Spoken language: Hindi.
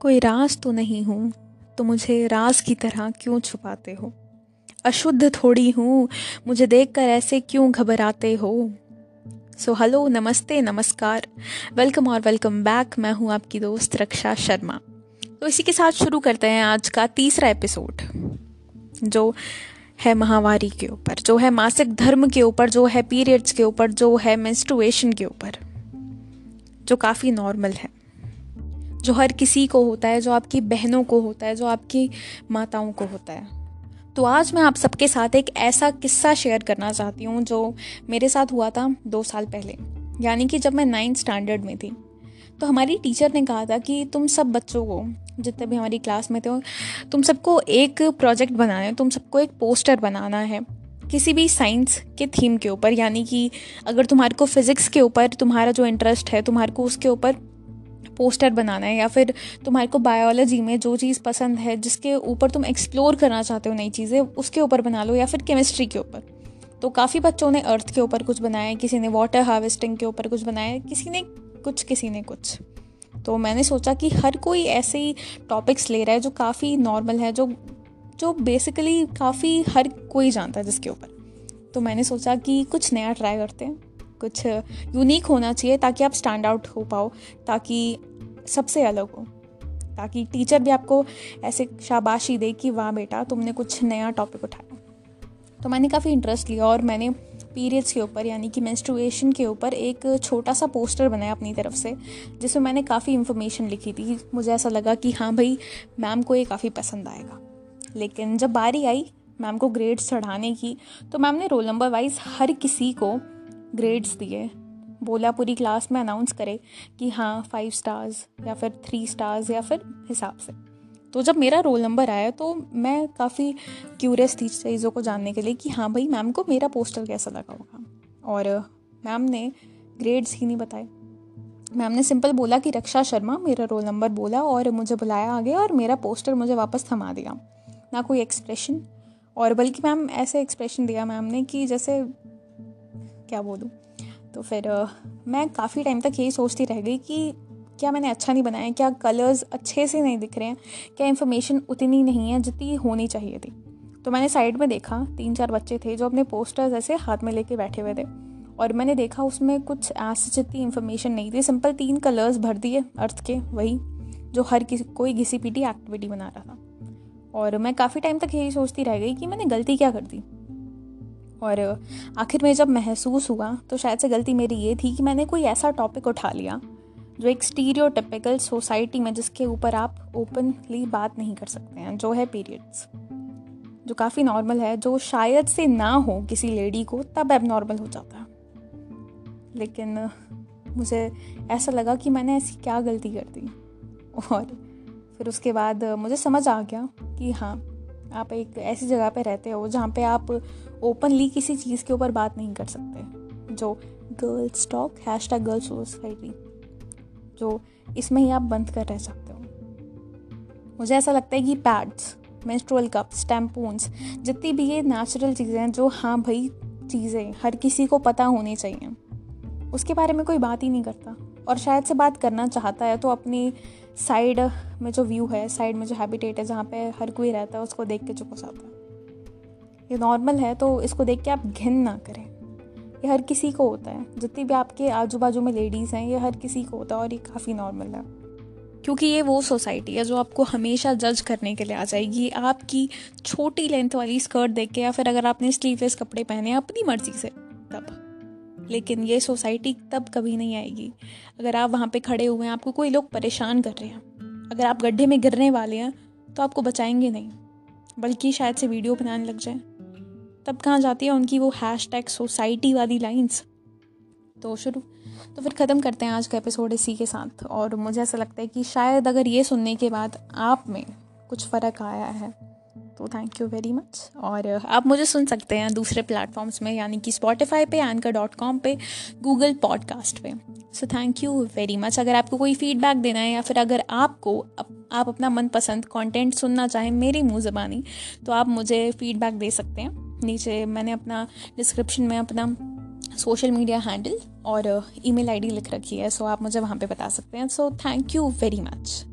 कोई राज तो नहीं हूँ तो मुझे राज की तरह क्यों छुपाते हो? अशुद्ध थोड़ी हूँ, मुझे देखकर ऐसे क्यों घबराते हो? सो हेलो नमस्ते, नमस्कार। वेलकम और वेलकम बैक मैं हूँ आपकी दोस्त रक्षा शर्मा। तो इसी के साथ शुरू करते हैं आज का तीसरा एपिसोड जो है महावारी के ऊपर, जो है मासिक धर्म के ऊपर, जो है पीरियड्स के ऊपर, जो है मेंस्ट्रुएशन के ऊपर, जो काफ़ी नॉर्मल है। जो हर किसी को होता है, जो आपकी बहनों को होता है, जो आपकी माताओं को होता है। तो आज मैं आप सबके साथ एक ऐसा किस्सा शेयर करना चाहती हूँ, जो मेरे साथ हुआ था दो साल पहले। यानी कि जब मैं नाइन्थ स्टैंडर्ड में थी। तो हमारी टीचर ने कहा था कि तुम सब बच्चों को, जितने भी हमारी क्लास में थे, तुम सबको एक प्रोजेक्ट बनाना है, तुम सबको एक पोस्टर बनाना है, किसी भी साइंस के थीम के ऊपर। यानी कि अगर तुम्हारे को फिज़िक्स के ऊपर तुम्हारा जो इंटरेस्ट है, तुम्हारे को उसके ऊपर पोस्टर बनाना है या फिर तुम्हारे को बायोलॉजी में जो चीज़ पसंद है, जिसके ऊपर तुम एक्सप्लोर करना चाहते हो नई चीज़ें, उसके ऊपर बना लो या फिर केमिस्ट्री के ऊपर। तो काफ़ी बच्चों ने अर्थ के ऊपर कुछ बनाया है, किसी ने वाटर हार्वेस्टिंग के ऊपर कुछ बनाया है, किसी ने कुछ, किसी ने कुछ। तो मैंने सोचा कि हर कोई ऐसे ही टॉपिक्स ले रहा है जो काफ़ी नॉर्मल है, जो जो बेसिकली काफ़ी हर कोई जानता है जिसके ऊपर। तो मैंने सोचा कि कुछ नया ट्राई करते हैं। कुछ यूनिक होना चाहिए ताकि आप स्टैंड आउट हो पाओ, ताकि सबसे अलग हो। ताकि टीचर भी आपको ऐसे शाबाशी दे कि वाह बेटा, तुमने कुछ नया टॉपिक उठाया। तो मैंने काफ़ी इंटरेस्ट लिया और मैंने पीरियड्स के ऊपर, यानी कि मेंस्ट्रुएशन के ऊपर एक छोटा सा पोस्टर बनाया अपनी तरफ़ से, जिसमें मैंने काफ़ी इन्फॉर्मेशन लिखी थी। मुझे ऐसा लगा कि हाँ भाई मैम को ये काफ़ी पसंद आएगा। लेकिन जब बारी आई मैम को ग्रेड्स चढ़ाने की तो मैम ने रोल नंबर वाइज हर किसी को ग्रेड्स दिए। बोला पूरी क्लास में अनाउंस करे कि हाँ फाइव स्टार्स या फिर थ्री स्टार्स या फिर हिसाब से। तो जब मेरा रोल नंबर आया तो मैं काफ़ी क्यूरियस थी चीज़ों को जानने के लिए कि हाँ भाई मैम को मेरा पोस्टर कैसा लगा होगा? और मैम ने ग्रेड्स ही नहीं बताए। मैम ने सिंपल बोला कि रक्षा शर्मा, मेरा रोल नंबर बोला और मुझे बुलाया आगे और मेरा पोस्टर मुझे वापस थमा दिया। ना कोई एक्सप्रेशन और बल्कि मैम ऐसे एक्सप्रेशन दिया मैम ने कि जैसे क्या बोलूँ? तो फिर मैं काफ़ी टाइम तक यही सोचती रह गई कि क्या मैंने अच्छा नहीं बनाया, क्या कलर्स अच्छे से नहीं दिख रहे हैं, क्या इन्फॉर्मेशन उतनी नहीं है जितनी होनी चाहिए थी। तो मैंने साइड में देखा तीन चार बच्चे थे जो अपने पोस्टर्स ऐसे हाथ में लेके बैठे हुए थे। और मैंने देखा उसमें कुछ ऐसे जितनी इन्फॉर्मेशन नहीं थी सिंपल तीन कलर्स भर दिए अर्थ के, वही, जो हर किसी, कोई घिसी पीटी एक्टिविटी बना रहा था। और मैं काफ़ी टाइम तक यही सोचती रह गई कि मैंने गलती क्या कर दी? और आखिर में जब महसूस हुआ तो शायद से गलती मेरी ये थी कि मैंने कोई ऐसा टॉपिक उठा लिया, जो एक स्टीरियो टिपिकल सोसाइटी में जिसके ऊपर आप ओपनली बात नहीं कर सकते हैं, जो है पीरियड्स जो काफ़ी नॉर्मल है, जो शायद से ना हो किसी लेडी को, तब एब नॉर्मल हो जाता है। लेकिन मुझे ऐसा लगा कि मैंने ऐसी क्या गलती कर दी। और फिर उसके बाद मुझे समझ आ गया कि हाँ आप एक ऐसी जगह पे रहते हो जहाँ पे आप ओपनली किसी चीज़ के ऊपर बात नहीं कर सकते, जो girls talk hashtag girls society जो इसमें ही आप बंद कर रह सकते हो। मुझे ऐसा लगता है कि पैड्स मेंस्ट्रुअल कप्स टैम्पून्स जितनी भी ये नेचुरल चीज़ें हैं, जो हाँ भाई, चीज़ें हर किसी को पता होनी चाहिए, उसके बारे में कोई बात ही नहीं करता। और शायद से बात करना चाहता है तो अपनी साइड में जो व्यू है, साइड में जो हैबिटेट है, जहाँ पे हर कोई रहता है, उसको देख के चुप हो जाता है। ये नॉर्मल है तो इसको देख के आप घिन ना करें। ये हर किसी को होता है। जितनी भी आपके आजू बाजू में लेडीज़ हैं, ये हर किसी को होता है, और ये काफ़ी नॉर्मल है। क्योंकि ये वो सोसाइटी है, जो आपको हमेशा जज करने के लिए आ जाएगी। आपकी छोटी लेंथ वाली स्कर्ट देख के, या फिर अगर आपने स्लीवलेस कपड़े पहने अपनी मर्ज़ी से। लेकिन ये सोसाइटी तब कभी नहीं आएगी। अगर आप वहाँ पे खड़े हुए हैं, आपको कोई लोग परेशान कर रहे हैं। अगर आप गड्ढे में गिरने वाले हैं तो आपको बचाएँगे नहीं, बल्कि शायद से वीडियो बनाने लग जाए। तब कहाँ जाती है उनकी वो हैश टैग सोसाइटी वाली लाइन्स तो शुरू तो फिर ख़त्म करते हैं आज का एपिसोड इसी के साथ। और मुझे ऐसा लगता है कि शायद अगर ये सुनने के बाद आप में कुछ फ़र्क आया है तो थैंक यू वेरी मच और आप मुझे सुन सकते हैं दूसरे प्लेटफॉर्म्स में, यानी कि स्पॉटिफाई पे एंकर डॉट कॉम पे गूगल पॉडकास्ट पे. So thank you very much अगर आपको कोई फीडबैक देना है या फिर अगर आपको आप अपना मनपसंद कंटेंट सुनना चाहें मेरी मुँह ज़बानी तो आप मुझे फीडबैक दे सकते हैं. नीचे मैंने अपना डिस्क्रिप्शन में अपना सोशल मीडिया हैंडल और ईमेल आईडी लिख रखी है सो आप मुझे वहाँ पे बता सकते हैं. So thank you very much